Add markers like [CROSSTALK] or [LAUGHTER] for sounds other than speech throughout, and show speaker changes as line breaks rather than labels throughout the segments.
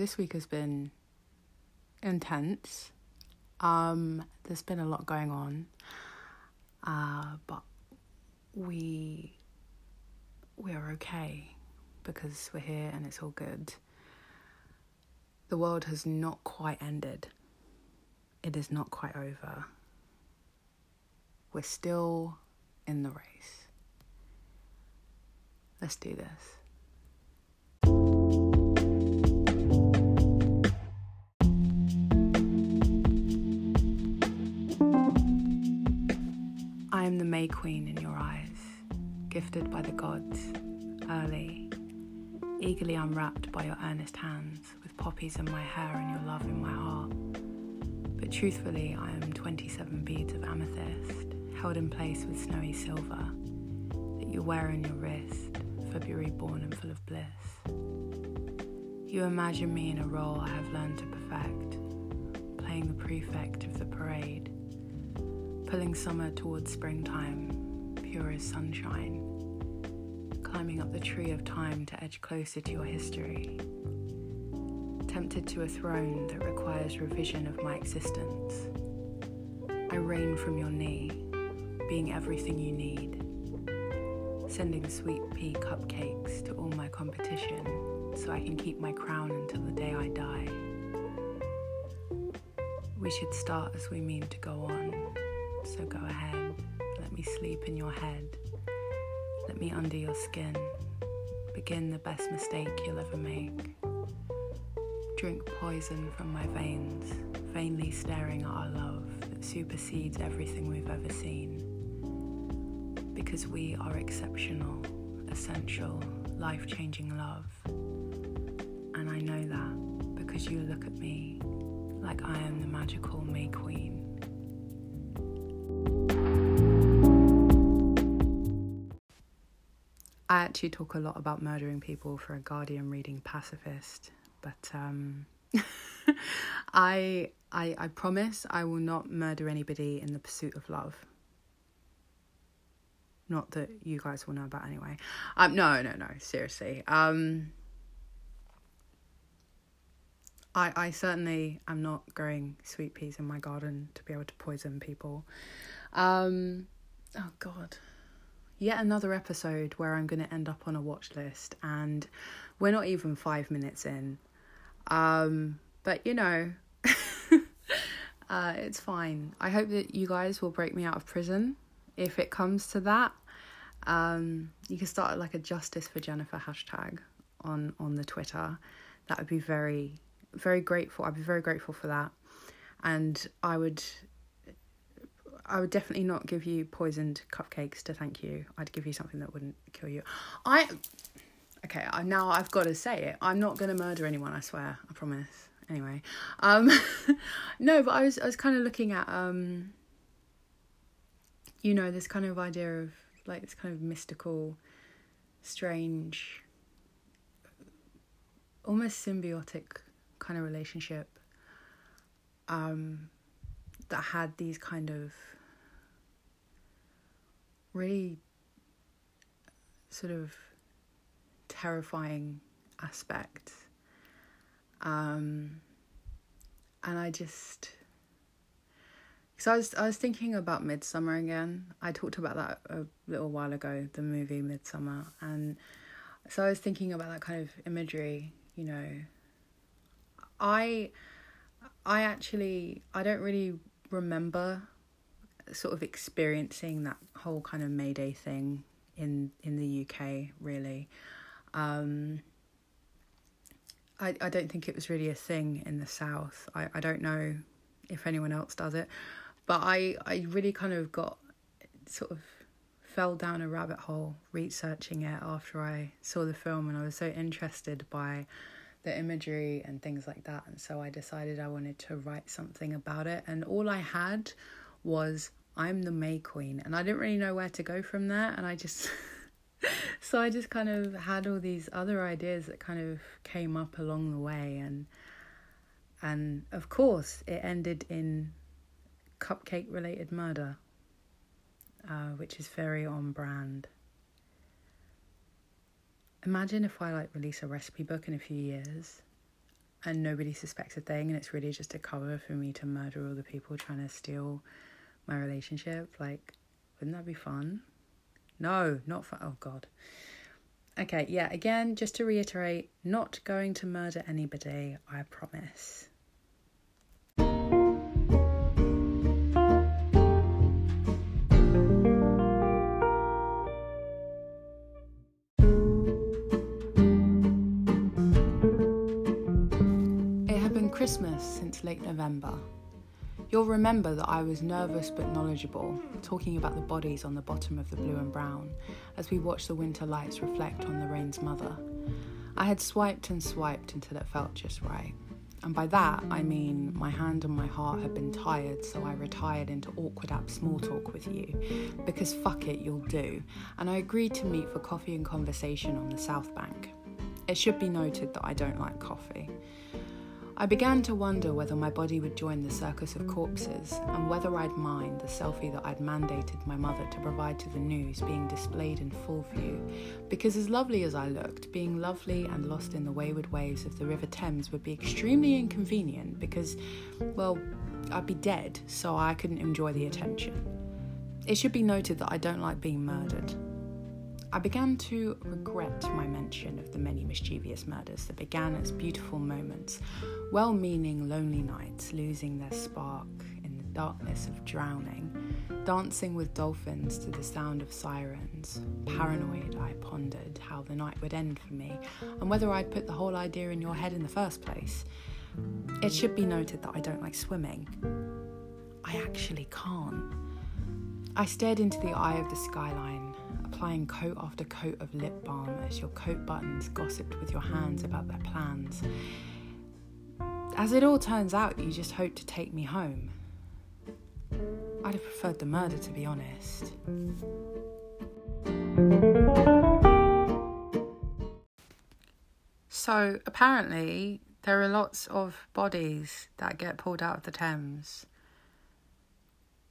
This week has been intense. Um, there's been a lot going on, uh, but we we're okay because we're here and it's all good. The world has not quite ended. It is not quite over. We're still in the race. Let's do this. The May Queen in your eyes, gifted by the gods, early, eagerly unwrapped by your earnest hands, with poppies in my hair and your love in my heart. But truthfully, I am 27 beads of amethyst, held in place with snowy silver, that you wear on your wrist, February born and full of bliss. You imagine me in a role I have learned to perfect, playing the prefect of the parade, pulling summer towards springtime, pure as sunshine, climbing up the tree of time to edge closer to your history, tempted to a throne that requires revision of my existence. I reign from your knee, being everything you need, sending sweet pea cupcakes to all my competition so I can keep my crown until the day I die. We should start as we mean to go on, so go ahead, let me sleep in your head, let me under your skin, begin the best mistake you'll ever make. Drink poison from my veins, vainly staring at our love that supersedes everything we've ever seen. Because we are exceptional, essential, life changing love. And I know that because you look at me like I am the magical May Queen. Actually talk a lot about murdering people for a Guardian reading pacifist, but um, [LAUGHS] I, I I promise I will not murder anybody in the pursuit of love. Not that you guys will know about anyway. Um, no, no, no. Seriously. Um, I I certainly am not growing sweet peas in my garden to be able to poison people. Um, oh God yet another episode where I'm going to end up on a watch list, and we're not even five minutes in. Um, but you know, [LAUGHS] uh, it's fine. I hope that you guys will break me out of prison if it comes to that. Um, you can start like a justice for Jennifer hashtag on on the Twitter. That would be very very grateful. I'd be very grateful for that, and I would I would definitely not give you poisoned cupcakes to thank you. I'd give you something that wouldn't kill you. I okay. I now I've got to say it. I'm not going to murder anyone. I swear. I promise. Anyway, um, [LAUGHS] no, but I was I was kind of looking at um, you know, this kind of idea of like this kind of mystical, strange, almost symbiotic kind of relationship. Um, that had these kind of really sort of terrifying aspect. Um, and I just so I was I was thinking about Midsommar again. I talked about that a little while ago, the movie Midsommar, and so I was thinking about that kind of imagery. You know, I I actually I don't really remember sort of experiencing that whole kind of Mayday thing in in the UK really. Um, I I don't think it was really a thing in the South. I, I don't know if anyone else does it, but I I really kind of got sort of fell down a rabbit hole researching it after I saw the film and I was so interested by the imagery and things like that and so I decided I wanted to write something about it and all I had was I'm the May Queen. And I didn't really know where to go from there. And I just, [LAUGHS] so I just kind of had all these other ideas that kind of came up along the way. And, and of course, it ended in cupcake related murder, uh, which is very on brand. imagine if I like release a recipe book in a few years and nobody suspects a thing and it's really just a cover for me to murder all the people trying to steal my relationship. Like, wouldn't that be fun? No, not fun. Oh, God. Okay, yeah, again, just to reiterate, not going to murder anybody, I promise. It had been Christmas since late November. You'll remember that I was nervous but knowledgeable, talking about the bodies on the bottom of the blue and brown as we watched the winter lights reflect on the rain's mother. I had swiped and swiped until it felt just right. And by that, I mean my hand and my heart had been tired, so I retired into awkward app small talk with you. Because fuck it, you'll do. And I agreed to meet for coffee and conversation on the South Bank. It should be noted that I don't like coffee. I began to wonder whether my body would join the circus of corpses and whether I'd mind the selfie that I'd mandated my mother to provide to the news being displayed in full view. Because, as lovely as I looked, being lovely and lost in the wayward waves of the River Thames would be extremely inconvenient because, well, I'd be dead, so I couldn't enjoy the attention. It should be noted that I don't like being murdered. I began to regret my mention of the many mischievous murders that began as beautiful moments, well meaning lonely nights losing their spark in the darkness of drowning, dancing with dolphins to the sound of sirens. Paranoid, I pondered how the night would end for me and whether I'd put the whole idea in your head in the first place. It should be noted that I don't like swimming. I actually can't. I stared into the eye of the skyline applying coat after coat of lip balm as your coat buttons gossiped with your hands about their plans. As it all turns out, you just hoped to take me home. I'd have preferred the murder, to be honest. So, apparently, there are lots of bodies that get pulled out of the Thames,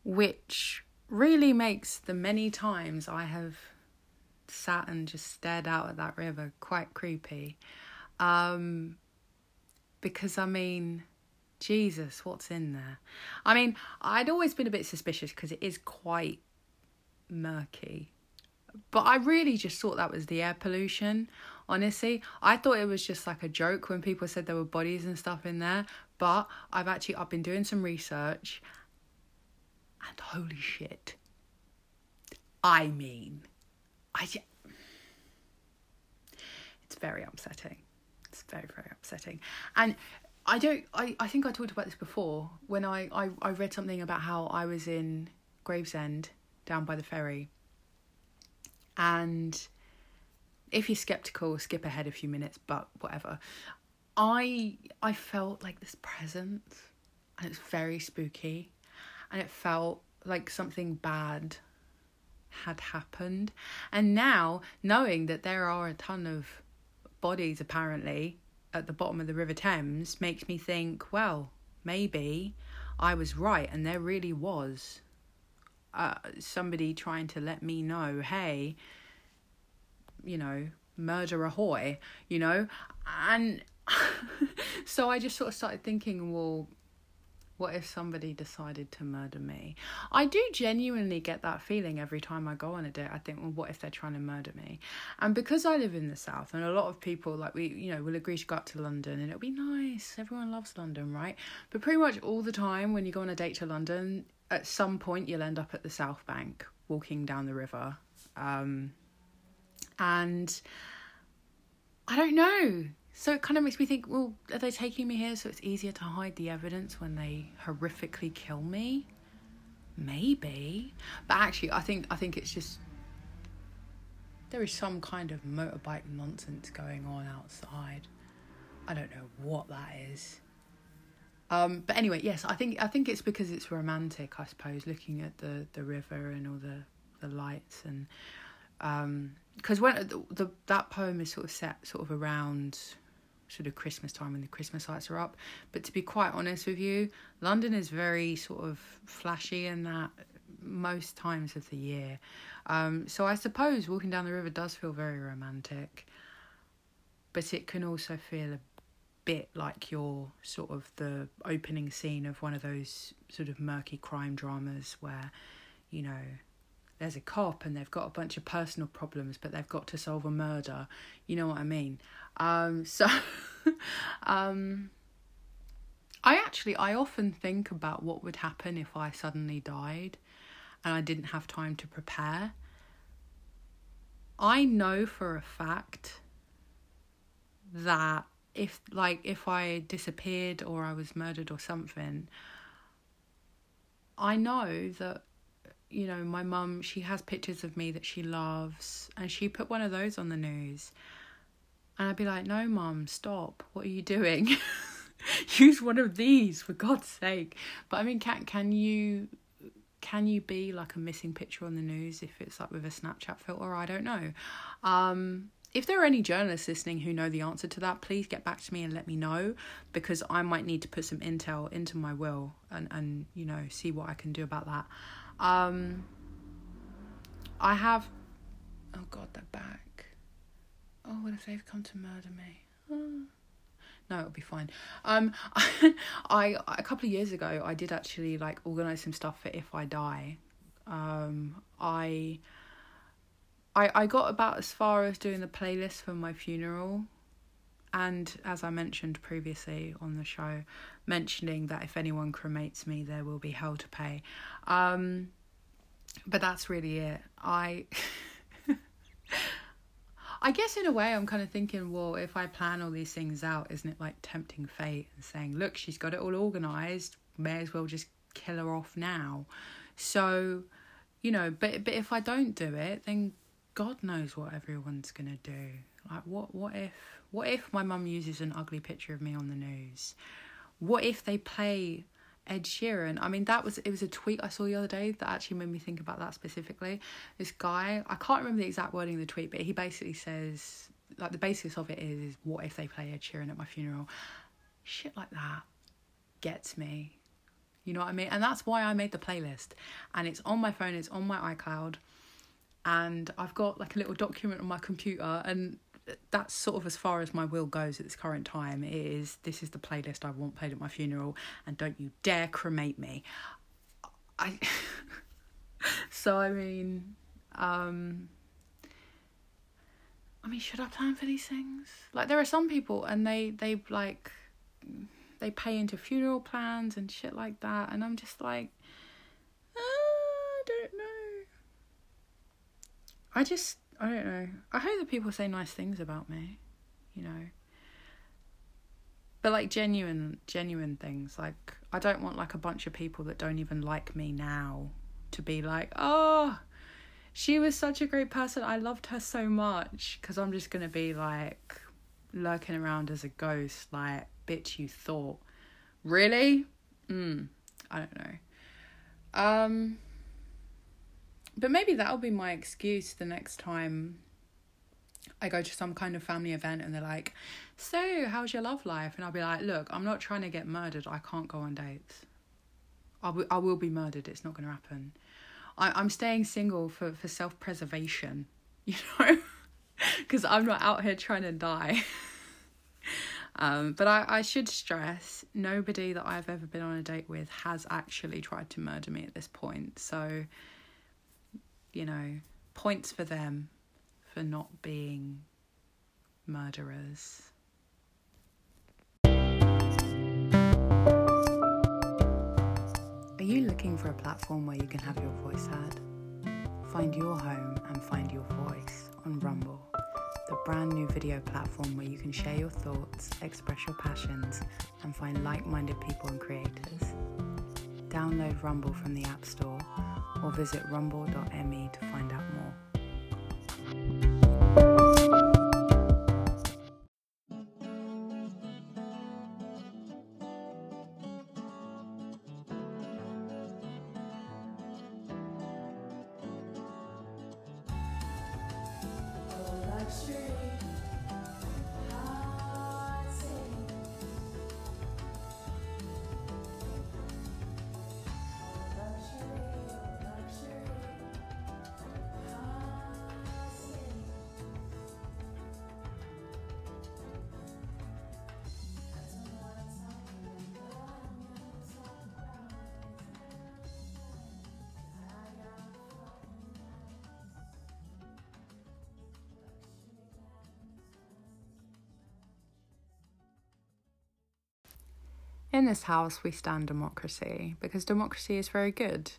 which really makes the many times I have sat and just stared out at that river quite creepy. Um, because I mean, Jesus, what's in there? I mean, I'd always been a bit suspicious because it is quite murky. But I really just thought that was the air pollution. Honestly, I thought it was just like a joke when people said there were bodies and stuff in there. But I've actually I've been doing some research, and holy shit. I mean, I it's very upsetting. It's very very upsetting, and I don't. I, I think I talked about this before when I, I I read something about how I was in Gravesend down by the ferry, and if you're skeptical, skip ahead a few minutes, but whatever. I I felt like this presence, and it's very spooky, and it felt like something bad had happened. And now, knowing that there are a ton of bodies apparently at the bottom of the River Thames, makes me think, well, maybe I was right and there really was uh, somebody trying to let me know, hey, you know, murder ahoy, you know? And [LAUGHS] so I just sort of started thinking, well, what if somebody decided to murder me? I do genuinely get that feeling every time I go on a date. I think, well, what if they're trying to murder me? And because I live in the south, and a lot of people like we, you know, will agree to go up to London, and it'll be nice. Everyone loves London, right? But pretty much all the time when you go on a date to London, at some point you'll end up at the South Bank, walking down the river, um, and I don't know. So it kind of makes me think, well, are they taking me here so it's easier to hide the evidence when they horrifically kill me? Maybe. But actually I think I think it's just there is some kind of motorbike nonsense going on outside. I don't know what that is. Um, but anyway, yes, I think I think it's because it's romantic, I suppose, looking at the, the river and all the, the lights and because um, when the, the that poem is sort of set sort of around sort of Christmas time when the Christmas lights are up. But to be quite honest with you, London is very sort of flashy in that most times of the year. Um, so I suppose walking down the river does feel very romantic. but it can also feel a bit like you're sort of the opening scene of one of those sort of murky crime dramas where, you know, there's a cop and they've got a bunch of personal problems, but they've got to solve a murder. You know what I mean? Um, [LAUGHS] so, um, I actually I often think about what would happen if I suddenly died, and I didn't have time to prepare. I know for a fact that if like if I disappeared or I was murdered or something, I know that you know my mum she has pictures of me that she loves and she put one of those on the news and I'd be like, "No, mum, stop. What are you doing?" [LAUGHS] use one of these for God's sake. But I mean, can can you can you be like a missing picture on the news if it's like with a Snapchat filter? I don't know. Um, if there are any journalists listening who know the answer to that, please get back to me and let me know because I might need to put some intel into my will and, and you know, see what I can do about that. Um, I have. Oh God, they're back. Oh, what if they've come to murder me? No, it'll be fine. Um, [LAUGHS] I a couple of years ago, I did actually like organize some stuff for if I die. Um, I I I got about as far as doing the playlist for my funeral and as I mentioned previously on the show, mentioning that if anyone cremates me, there will be hell to pay. Um, but that's really it. I. [LAUGHS] I guess in a way, I'm kind of thinking, well, if I plan all these things out, isn't it like tempting fate and saying, look, she's got it all organized, may as well just kill her off now. So, you know, but but if I don't do it, then God knows what everyone's gonna do. Like, what what if what if my mum uses an ugly picture of me on the news? What if they play Ed Sheeran? I mean, that was it was a tweet I saw the other day that actually made me think about that specifically. This guy, I can't remember the exact wording of the tweet, but he basically says like the basis of it is, is what if they play Ed Sheeran at my funeral? Shit like that gets me. You know what I mean? And that's why I made the playlist. And it's on my phone, it's on my iCloud. And I've got like a little document on my computer and that's sort of as far as my will goes at this current time. It is this is the playlist I want played at my funeral, and don't you dare cremate me. I. [LAUGHS] so I mean, um, I mean, should I plan for these things? Like, there are some people, and they they like they pay into funeral plans and shit like that, and I'm just like, uh, I don't know. I just I don't know. I hope that people say nice things about me, you know. But like genuine genuine things. Like I don't want like a bunch of people that don't even like me now to be like, "Oh, she was such a great person. I loved her so much." Cuz I'm just to be like lurking around as a ghost like, "Bitch, you thought." Really? Mm. I don't know. Um but maybe that'll be my excuse the next time I go to some kind of family event and they're like, So, how's your love life? And I'll be like, Look, I'm not trying to get murdered. I can't go on dates. I, w- I will be murdered. It's not going to happen. I- I'm staying single for, for self preservation, [LAUGHS] you know? Because I'm not out here trying to die. [LAUGHS] um, but I, I should stress nobody that I've ever been on a date with has actually tried to murder me at this point. So you know, points for them for not being murderers. Are you looking for a platform where you can have your voice heard? Find your home and find your voice on Rumble, the brand new video platform where you can share your thoughts, express your passions, and find like minded people and creators. Download Rumble from the App Store or visit rumble.me to find out more. In this house we stand democracy because democracy is very good.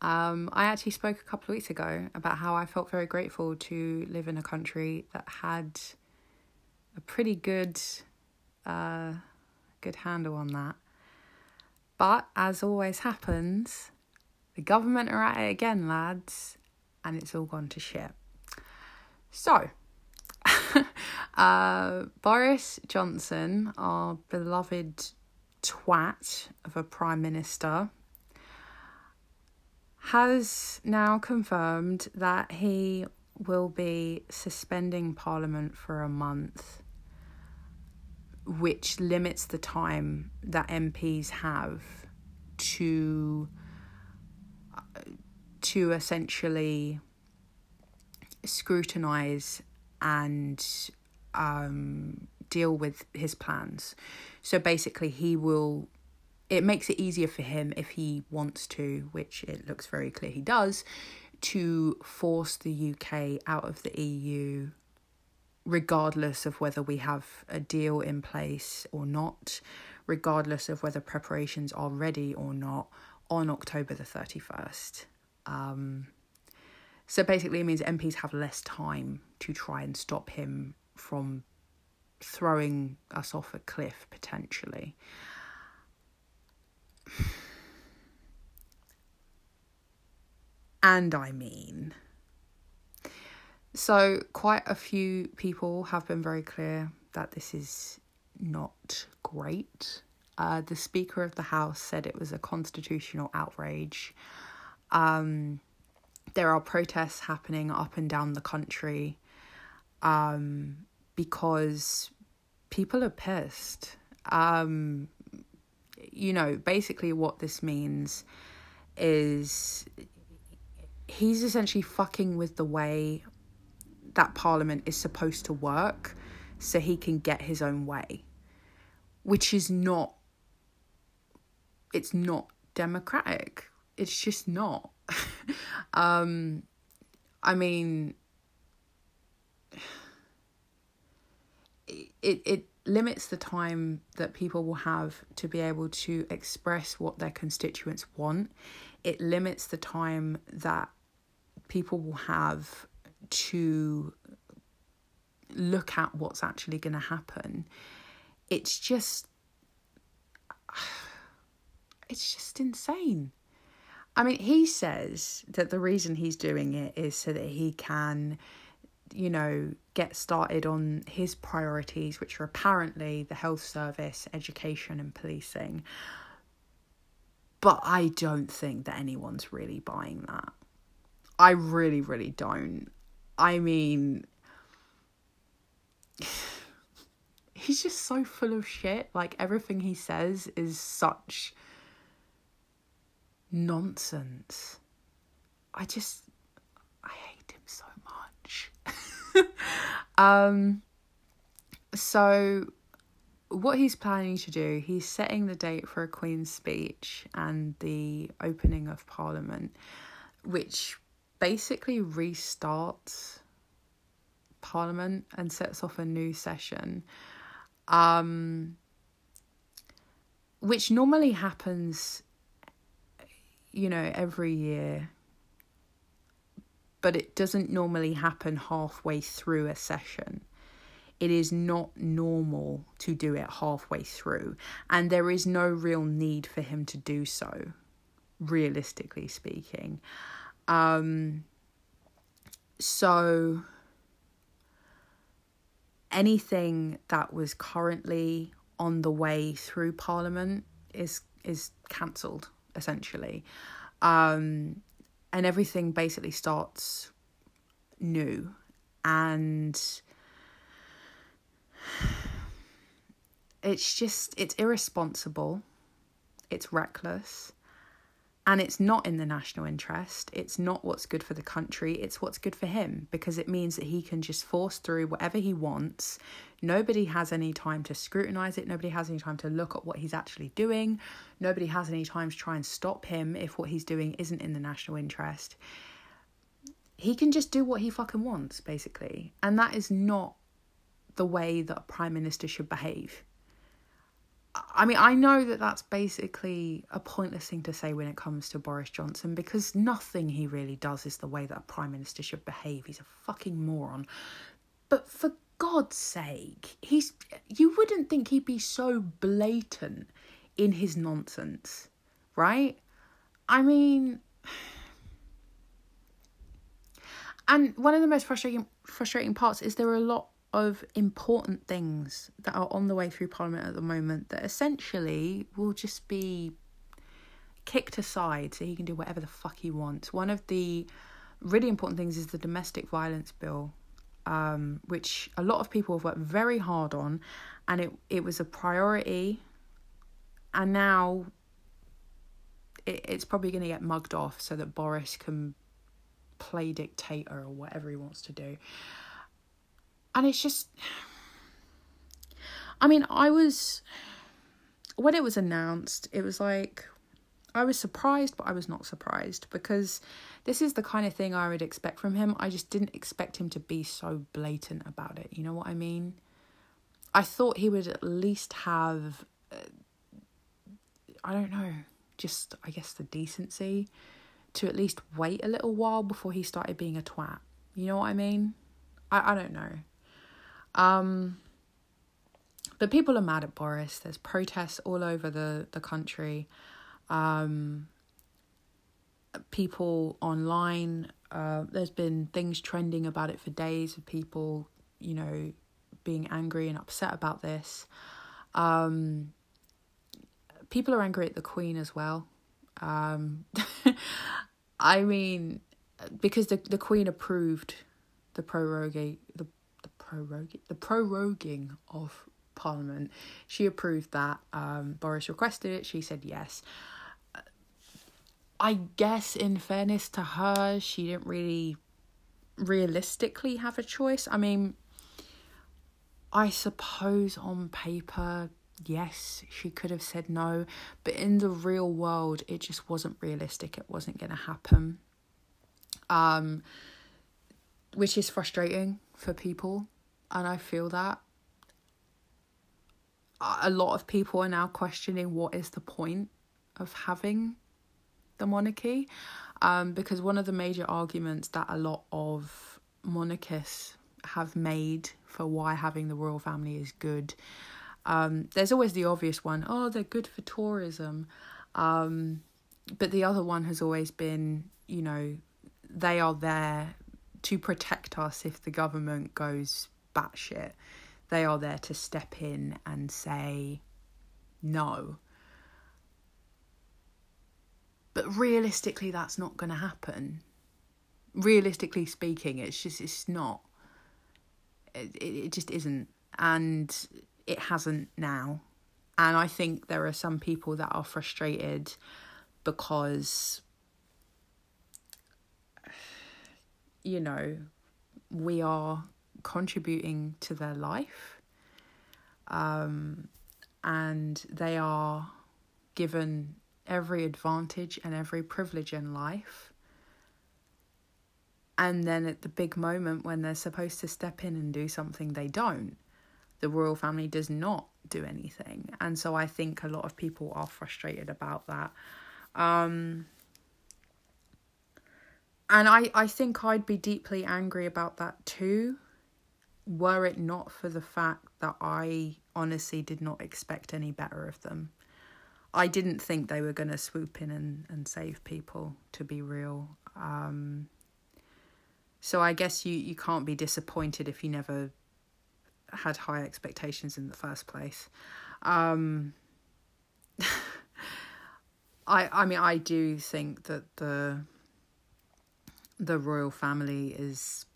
Um, I actually spoke a couple of weeks ago about how I felt very grateful to live in a country that had a pretty good, uh, good handle on that. But as always happens, the government are at it again, lads, and it's all gone to shit. So, [LAUGHS] uh, Boris Johnson, our beloved twat of a prime minister, has now confirmed that he will be suspending Parliament for a month, which limits the time that MPs have to to essentially scrutinize and um, deal with his plans. So basically, he will. It makes it easier for him if he wants to, which it looks very clear he does, to force the UK out of the EU, regardless of whether we have a deal in place or not, regardless of whether preparations are ready or not, on October the 31st. Um, so basically, it means MPs have less time to try and stop him from throwing us off a cliff potentially. And I mean, so quite a few people have been very clear that this is not great. Uh, the Speaker of the House said it was a constitutional outrage. Um, there are protests happening up and down the country um, because people are pissed. Um, you know, basically, what this means is he's essentially fucking with the way that Parliament is supposed to work so he can get his own way, which is not. It's not democratic. It's just not. [LAUGHS] um, I mean, it it limits the time that people will have to be able to express what their constituents want. It limits the time that people will have to look at what's actually going to happen. It's just [SIGHS] it's just insane. I mean, he says that the reason he's doing it is so that he can, you know, get started on his priorities, which are apparently the health service, education, and policing. But I don't think that anyone's really buying that. I really, really don't. I mean, [SIGHS] he's just so full of shit. Like, everything he says is such nonsense. I just I hate him so much. [LAUGHS] um so what he's planning to do, he's setting the date for a Queen's speech and the opening of Parliament, which basically restarts Parliament and sets off a new session. Um, which normally happens you know, every year. But it doesn't normally happen halfway through a session. It is not normal to do it halfway through. And there is no real need for him to do so, realistically speaking. Um, so anything that was currently on the way through Parliament is is cancelled essentially. Um, and everything basically starts new. And [SIGHS] it's just, it's irresponsible, it's reckless, and it's not in the national interest. It's not what's good for the country. It's what's good for him because it means that he can just force through whatever he wants. Nobody has any time to scrutinize it. Nobody has any time to look at what he's actually doing. Nobody has any time to try and stop him if what he's doing isn't in the national interest. He can just do what he fucking wants, basically. And that is not the way that a prime minister should behave. I mean, I know that that's basically a pointless thing to say when it comes to Boris Johnson because nothing he really does is the way that a prime minister should behave. He's a fucking moron. But for God's sake, he's you wouldn't think he'd be so blatant in his nonsense, right? I mean, [SIGHS] and one of the most frustrating frustrating parts is there are a lot of important things that are on the way through Parliament at the moment that essentially will just be kicked aside so he can do whatever the fuck he wants. One of the really important things is the domestic violence bill, um, which a lot of people have worked very hard on, and it it was a priority, and now it, it's probably going to get mugged off so that Boris can play dictator or whatever he wants to do. And it's just I mean, I was when it was announced, it was like I was surprised, but I was not surprised because this is the kind of thing I would expect from him. I just didn't expect him to be so blatant about it. You know what I mean? I thought he would at least have, uh, I don't know, just I guess the decency to at least wait a little while before he started being a twat. You know what I mean? I, I don't know. Um, but people are mad at Boris. There's protests all over the, the country. Um, people online, uh, there's been things trending about it for days of people, you know, being angry and upset about this. Um, people are angry at the Queen as well. Um, [LAUGHS] I mean, because the the Queen approved the prorogue the the prorogue the proroguing of Parliament. She approved that. Um, Boris requested it. She said yes. I guess, in fairness to her, she didn't really realistically have a choice. I mean, I suppose on paper yes, she could have said no, but in the real world, it just wasn't realistic. It wasn't going to happen. Um, which is frustrating for people, and I feel that. A lot of people are now questioning what is the point of having the monarchy, um, because one of the major arguments that a lot of monarchists have made for why having the royal family is good um, there's always the obvious one, oh, they're good for tourism. Um, but the other one has always been, you know, they are there to protect us if the government goes batshit. They are there to step in and say no. But realistically, that's not going to happen. Realistically speaking, it's just, it's not. It, it, it just isn't. And it hasn't now. And I think there are some people that are frustrated because, [SIGHS] you know, we are contributing to their life. Um, and they are given every advantage and every privilege in life. And then at the big moment when they're supposed to step in and do something, they don't the royal family does not do anything. And so I think a lot of people are frustrated about that. Um, and I, I think I'd be deeply angry about that too, were it not for the fact that I honestly did not expect any better of them. I didn't think they were going to swoop in and, and save people, to be real. Um, so I guess you, you can't be disappointed if you never had high expectations in the first place. Um, [LAUGHS] I I mean I do think that the the royal family is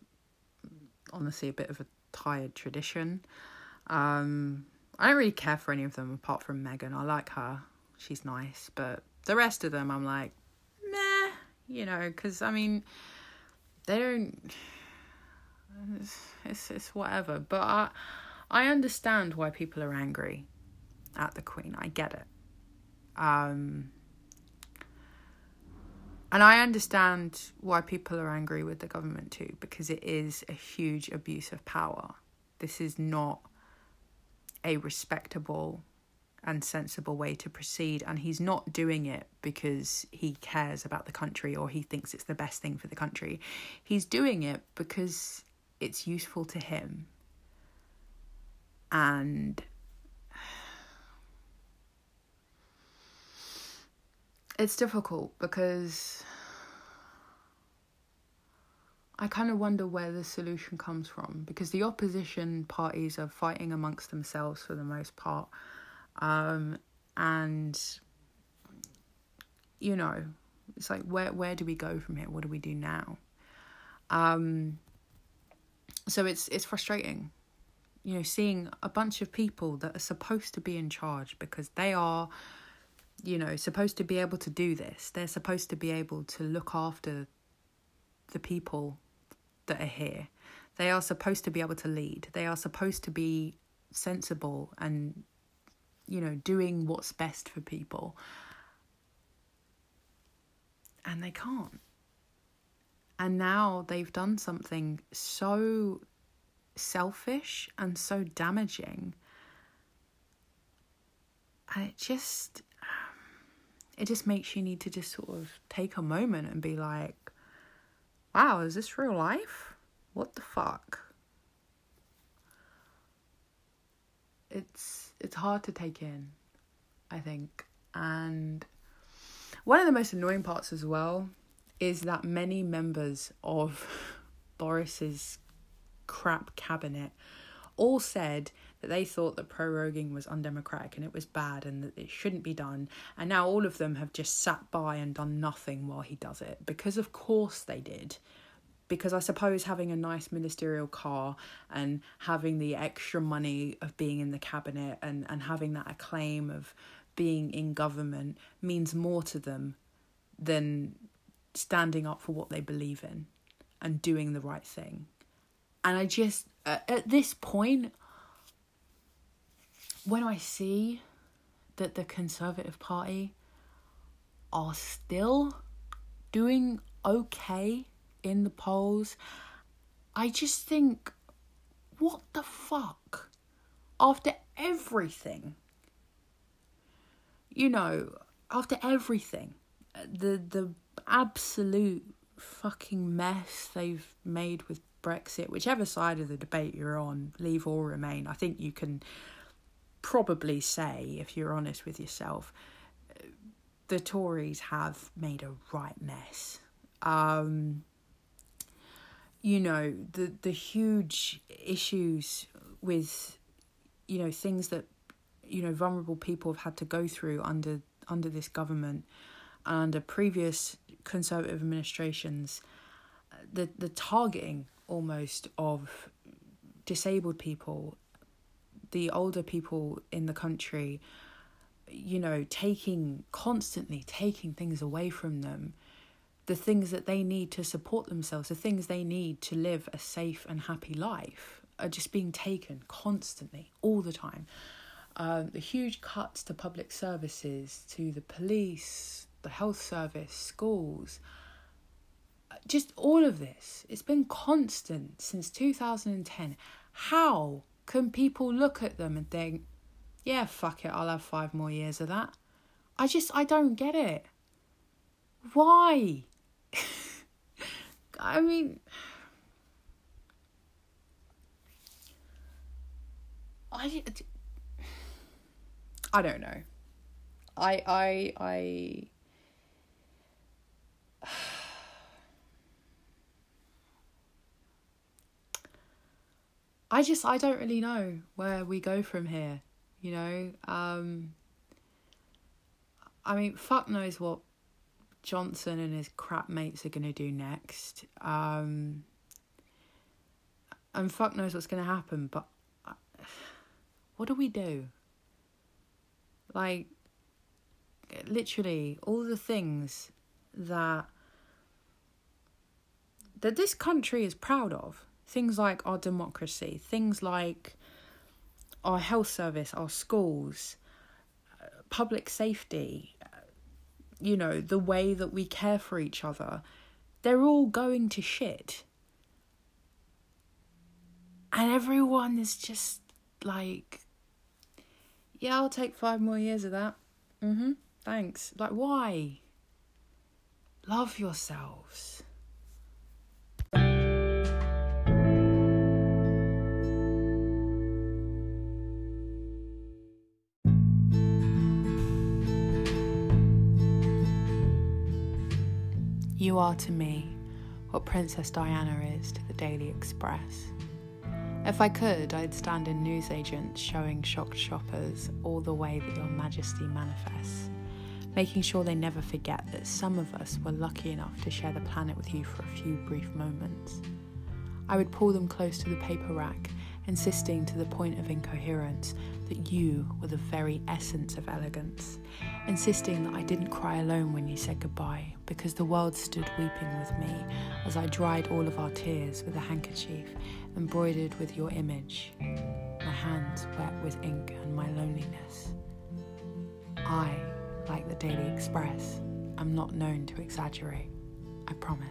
honestly a bit of a tired tradition. Um, I don't really care for any of them apart from Meghan. I like her; she's nice, but the rest of them, I'm like, meh, you know, because I mean, they don't it's, it's, it's whatever. But I, I understand why people are angry at the Queen. I get it. Um, and I understand why people are angry with the government too, because it is a huge abuse of power. This is not a respectable and sensible way to proceed. And he's not doing it because he cares about the country or he thinks it's the best thing for the country. He's doing it because it's useful to him. And it's difficult because I kind of wonder where the solution comes from because the opposition parties are fighting amongst themselves for the most part. Um, and, you know, it's like, where, where do we go from here? What do we do now? Um, so it's, it's frustrating, you know, seeing a bunch of people that are supposed to be in charge because they are, you know, supposed to be able to do this. They're supposed to be able to look after the people that are here. They are supposed to be able to lead. They are supposed to be sensible and, you know, doing what's best for people. And they can't. And now they've done something so selfish and so damaging. And it just it just makes you need to just sort of take a moment and be like wow, is this real life? What the fuck? It's it's hard to take in, I think. And one of the most annoying parts as well is that many members of [LAUGHS] Boris's crap cabinet all said that they thought that proroguing was undemocratic and it was bad and that it shouldn't be done. And now all of them have just sat by and done nothing while he does it. Because of course they did. Because I suppose having a nice ministerial car and having the extra money of being in the cabinet and, and having that acclaim of being in government means more to them than standing up for what they believe in and doing the right thing. And I just, at this point, when I see that the Conservative Party are still doing okay in the polls, I just think, what the fuck? After everything, you know, after everything, the the absolute fucking mess they've made with Brexit, whichever side of the debate you're on, leave or remain, I think you can probably say, if you're honest with yourself, the Tories have made a right mess. Um, you know the the huge issues with you know things that you know vulnerable people have had to go through under under this government and under previous conservative administrations the the targeting almost of disabled people the older people in the country, you know, taking constantly taking things away from them, the things that they need to support themselves, the things they need to live a safe and happy life are just being taken constantly, all the time. Um, the huge cuts to public services, to the police, the health service, schools, just all of this. It's been constant since 2010. How can people look at them and think, yeah, fuck it, I'll have five more years of that? I just, I don't get it. Why? [LAUGHS] I mean, I, I don't know. I, I, I. I just I don't really know where we go from here, you know. Um I mean, fuck knows what Johnson and his crap mates are to do next. Um and fuck knows what's to happen, but uh, what do we do? Like literally all the things that that this country is proud of Things like our democracy, things like our health service, our schools, uh, public safety, uh, you know, the way that we care for each other, they're all going to shit. And everyone is just like, yeah, I'll take five more years of that. Mm hmm. Thanks. Like, why? Love yourselves. You are to me what Princess Diana is to the Daily Express. If I could, I'd stand in newsagents showing shocked shoppers all the way that your majesty manifests, making sure they never forget that some of us were lucky enough to share the planet with you for a few brief moments. I would pull them close to the paper rack, insisting to the point of incoherence that you were the very essence of elegance, insisting that I didn't cry alone when you said goodbye, because the world stood weeping with me as I dried all of our tears with a handkerchief embroidered with your image, my hands wet with ink and my loneliness. I, like the Daily Express, am not known to exaggerate, I promise.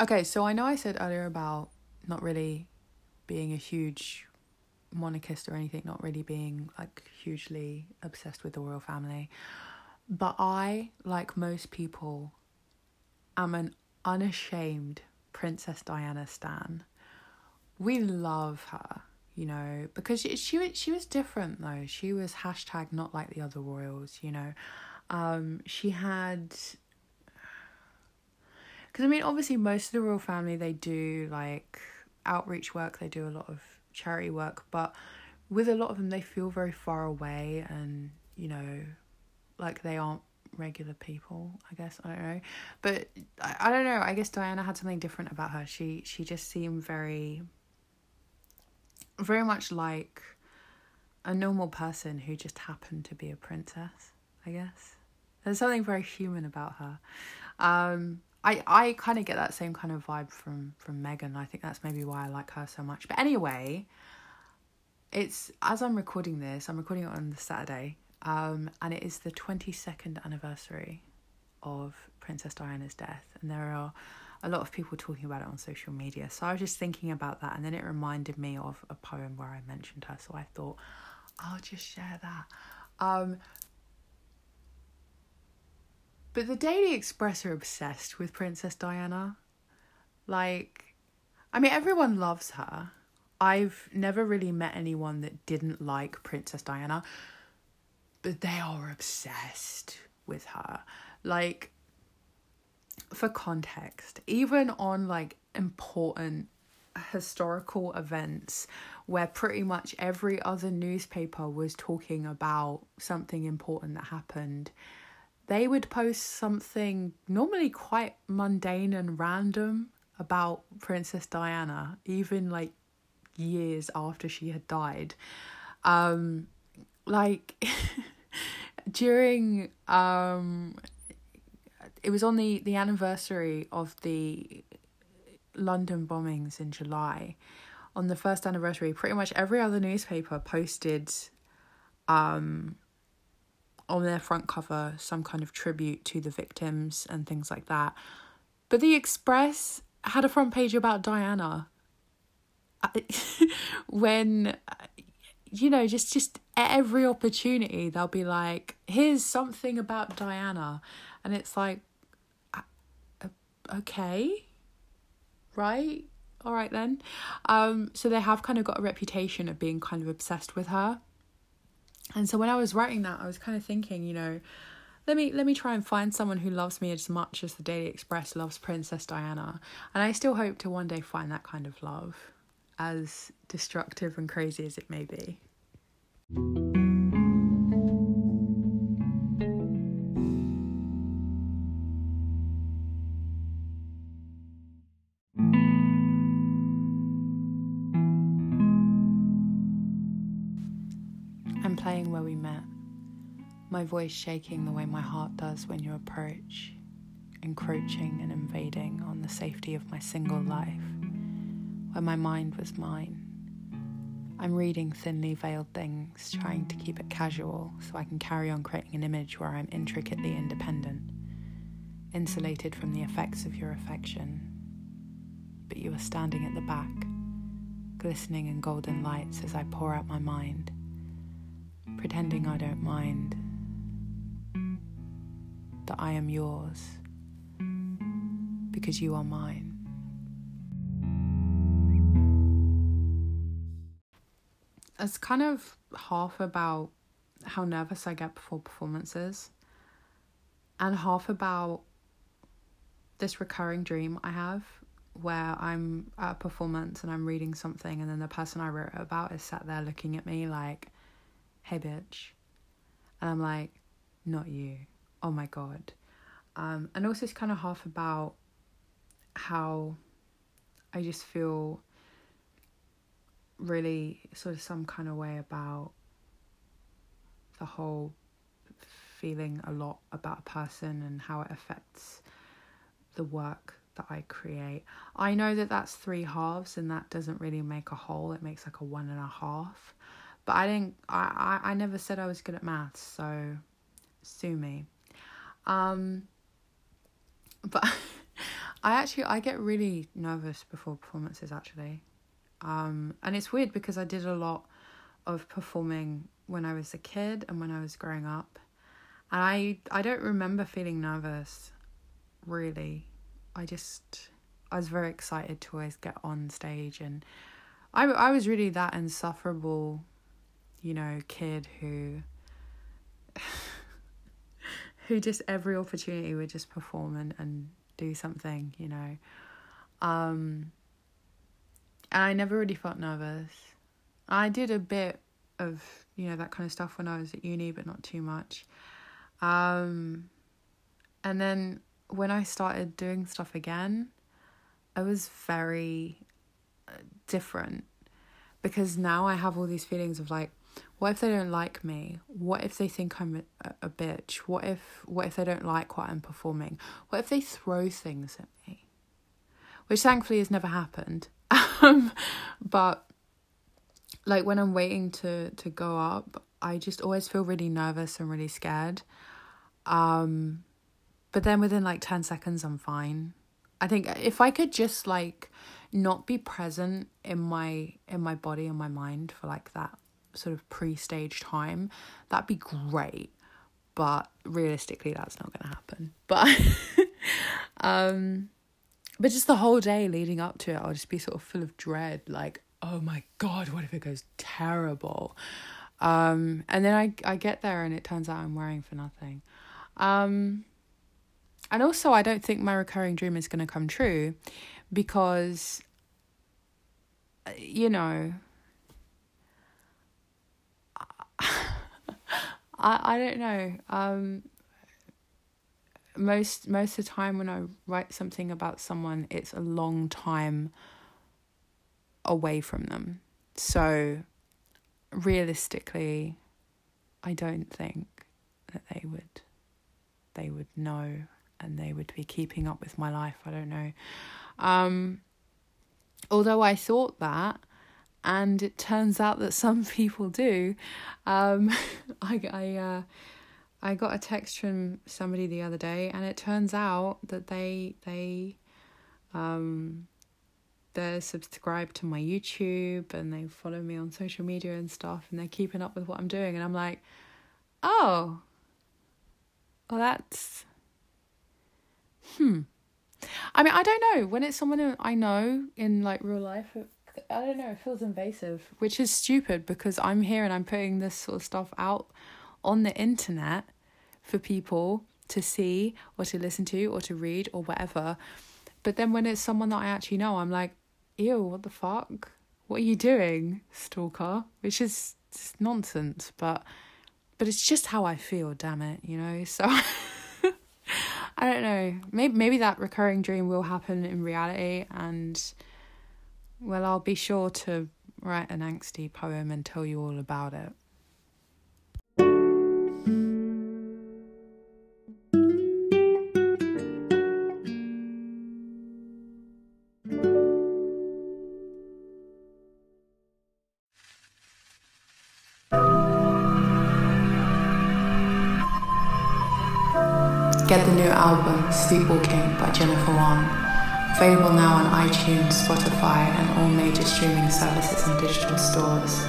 Okay, so I know I said earlier about not really being a huge monarchist or anything, not really being like hugely obsessed with the royal family. But I, like most people, am an unashamed Princess Diana stan. We love her, you know, because she she, she was different though. She was hashtag not like the other royals, you know. Um, she had because I mean, obviously, most of the royal family they do like outreach work. They do a lot of charity work, but with a lot of them, they feel very far away, and you know, like they aren't regular people. I guess I don't know, but I, I don't know. I guess Diana had something different about her. She she just seemed very, very much like a normal person who just happened to be a princess. I guess there's something very human about her. Um, I I kind of get that same kind of vibe from from Meghan. I think that's maybe why I like her so much. But anyway, it's as I'm recording this, I'm recording it on the Saturday, um, and it is the 22nd anniversary of Princess Diana's death, and there are a lot of people talking about it on social media. So I was just thinking about that, and then it reminded me of a poem where I mentioned her. So I thought I'll just share that. Um, but the Daily Express are obsessed with Princess Diana. Like, I mean, everyone loves her. I've never really met anyone that didn't like Princess Diana, but they are obsessed with her. Like, for context, even on like important historical events where pretty much every other newspaper was talking about something important that happened they would post something normally quite mundane and random about Princess Diana, even like years after she had died. Um, like [LAUGHS] during um, it was on the the anniversary of the London bombings in July. On the first anniversary, pretty much every other newspaper posted um on their front cover some kind of tribute to the victims and things like that. But the Express had a front page about Diana. [LAUGHS] when you know just just every opportunity they'll be like here's something about Diana. And it's like okay. Right? All right then. Um so they have kind of got a reputation of being kind of obsessed with her and so when I was writing that, I was kind of thinking, you know, let me let me try and find someone who loves me as much as the Daily Express loves Princess Diana. And I still hope to one day find that kind of love, as destructive and crazy as it may be. Voice shaking the way my heart does when you approach, encroaching and invading on the safety of my single life, where my mind was mine. I'm reading thinly veiled things, trying to keep it casual so I can carry on creating an image where I'm intricately independent, insulated from the effects of your affection. but you are standing at the back, glistening in golden lights as I pour out my mind, pretending I don't mind that I am yours because you are mine. It's kind of half about how nervous I get before performances, and half about this recurring dream I have where I'm at a performance and I'm reading something, and then the person I wrote about is sat there looking at me like, hey, bitch. And I'm like, not you. Oh my God. Um, and also, it's kind of half about how I just feel really sort of some kind of way about the whole feeling a lot about a person and how it affects the work that I create. I know that that's three halves and that doesn't really make a whole, it makes like a one and a half. But I didn't I, I, I never said I was good at maths, so sue me. Um but [LAUGHS] I actually I get really nervous before performances actually. Um and it's weird because I did a lot of performing when I was a kid and when I was growing up. And I I don't remember feeling nervous really. I just I was very excited to always get on stage and I I was really that insufferable, you know, kid who [LAUGHS] who just every opportunity would just perform and, and do something, you know. Um and I never really felt nervous. I did a bit of, you know, that kind of stuff when I was at uni, but not too much. Um and then when I started doing stuff again, I was very uh, different because now I have all these feelings of like, what if they don't like me? What if they think I'm a, a bitch? What if what if they don't like what I'm performing? What if they throw things at me? Which thankfully has never happened. [LAUGHS] Um, but like when I'm waiting to to go up, I just always feel really nervous and really scared. Um but then within like 10 seconds i'm fine i think if i could just like not be present in my in my body and my mind for like that sort of pre-stage time that'd be great. But realistically that's not going to happen. But [LAUGHS] um but just the whole day leading up to it i'll just be sort of full of dread like oh my god what if it goes terrible? Um and then i i get there and it turns out i'm wearing for nothing. Um and also, I don't think my recurring dream is going to come true because, uh, you know, I, I don't know. Um, most most of the time when I write something about someone, it's a long time away from them. So realistically, I don't think that they would they would know and they would be keeping up with my life. I don't know. Um, although I thought that, and it turns out that some [LAUGHS] people do. Um, [LAUGHS] I I uh, I got a text from somebody the other day, and it turns out that they they um they're subscribed to my YouTube and they follow me on social media and stuff, and they're keeping up with what I'm doing, and I'm like, oh, well that's hmm. I mean, I don't know. When it's someone I know in like real life, I don't know, it feels invasive, which is stupid because I'm here and I'm putting this sort of stuff out on the internet for people to see or to listen to or to read or whatever. But then when it's someone that I actually know, I'm like, ew, what the fuck? What are you doing, stalker? Which is nonsense, but but it's just how I feel, damn it, you know? So [LAUGHS] I don't know. Maybe maybe that recurring dream will happen in reality, and well, I'll be sure to write an angsty poem and tell you all about it. Get the new album, Sleepwalking by Jennifer Wan, Available now on iTunes, Spotify, and all major streaming services and digital stores.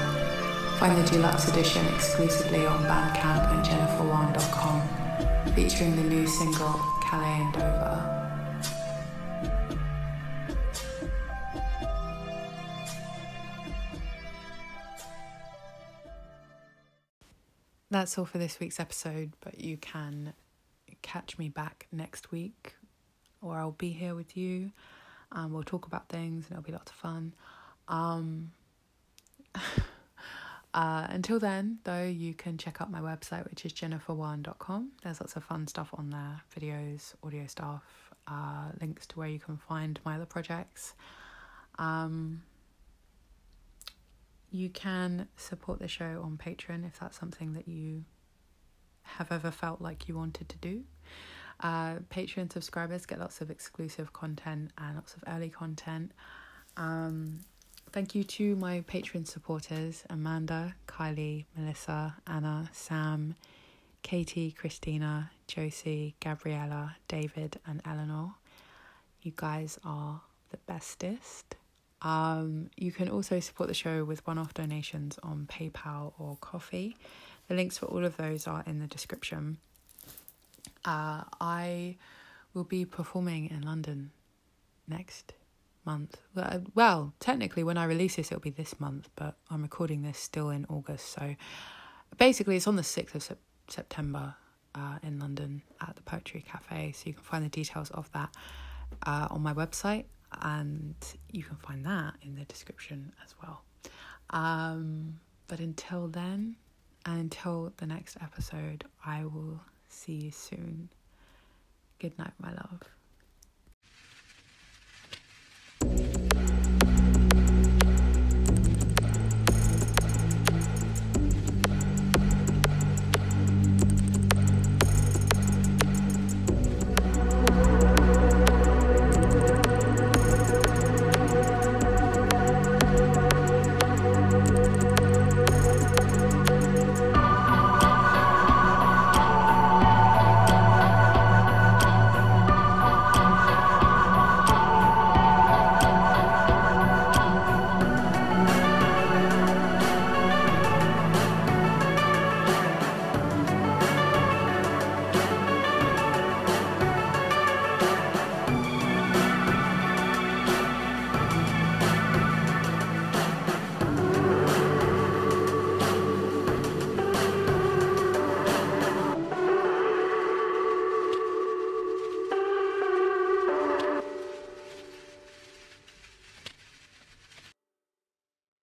Find the deluxe edition exclusively on Bandcamp and jenniferwan.com, featuring the new single Calais and Dover. That's all for this week's episode, but you can catch me back next week or I'll be here with you. and we'll talk about things and it'll be lots of fun. Um, [LAUGHS] uh, until then, though, you can check out my website, which is jenniferwan.com. There's lots of fun stuff on there videos, audio stuff, uh, links to where you can find my other projects. Um, you can support the show on Patreon if that's something that you have ever felt like you wanted to do. Uh, Patreon subscribers get lots of exclusive content and lots of early content. Um, thank you to my Patreon supporters Amanda, Kylie, Melissa, Anna, Sam, Katie, Christina, Josie, Gabriella, David, and Eleanor. You guys are the bestest. Um, you can also support the show with one off donations on PayPal or Ko-fi. The links for all of those are in the description. Uh, I will be performing in London next month. Well, well, technically, when I release this, it'll be this month, but I'm recording this still in August. So basically, it's on the 6th of sep- September uh, in London at the Poetry Cafe. So you can find the details of that uh, on my website, and you can find that in the description as well. Um, but until then, and until the next episode, I will see you soon. Good night, my love.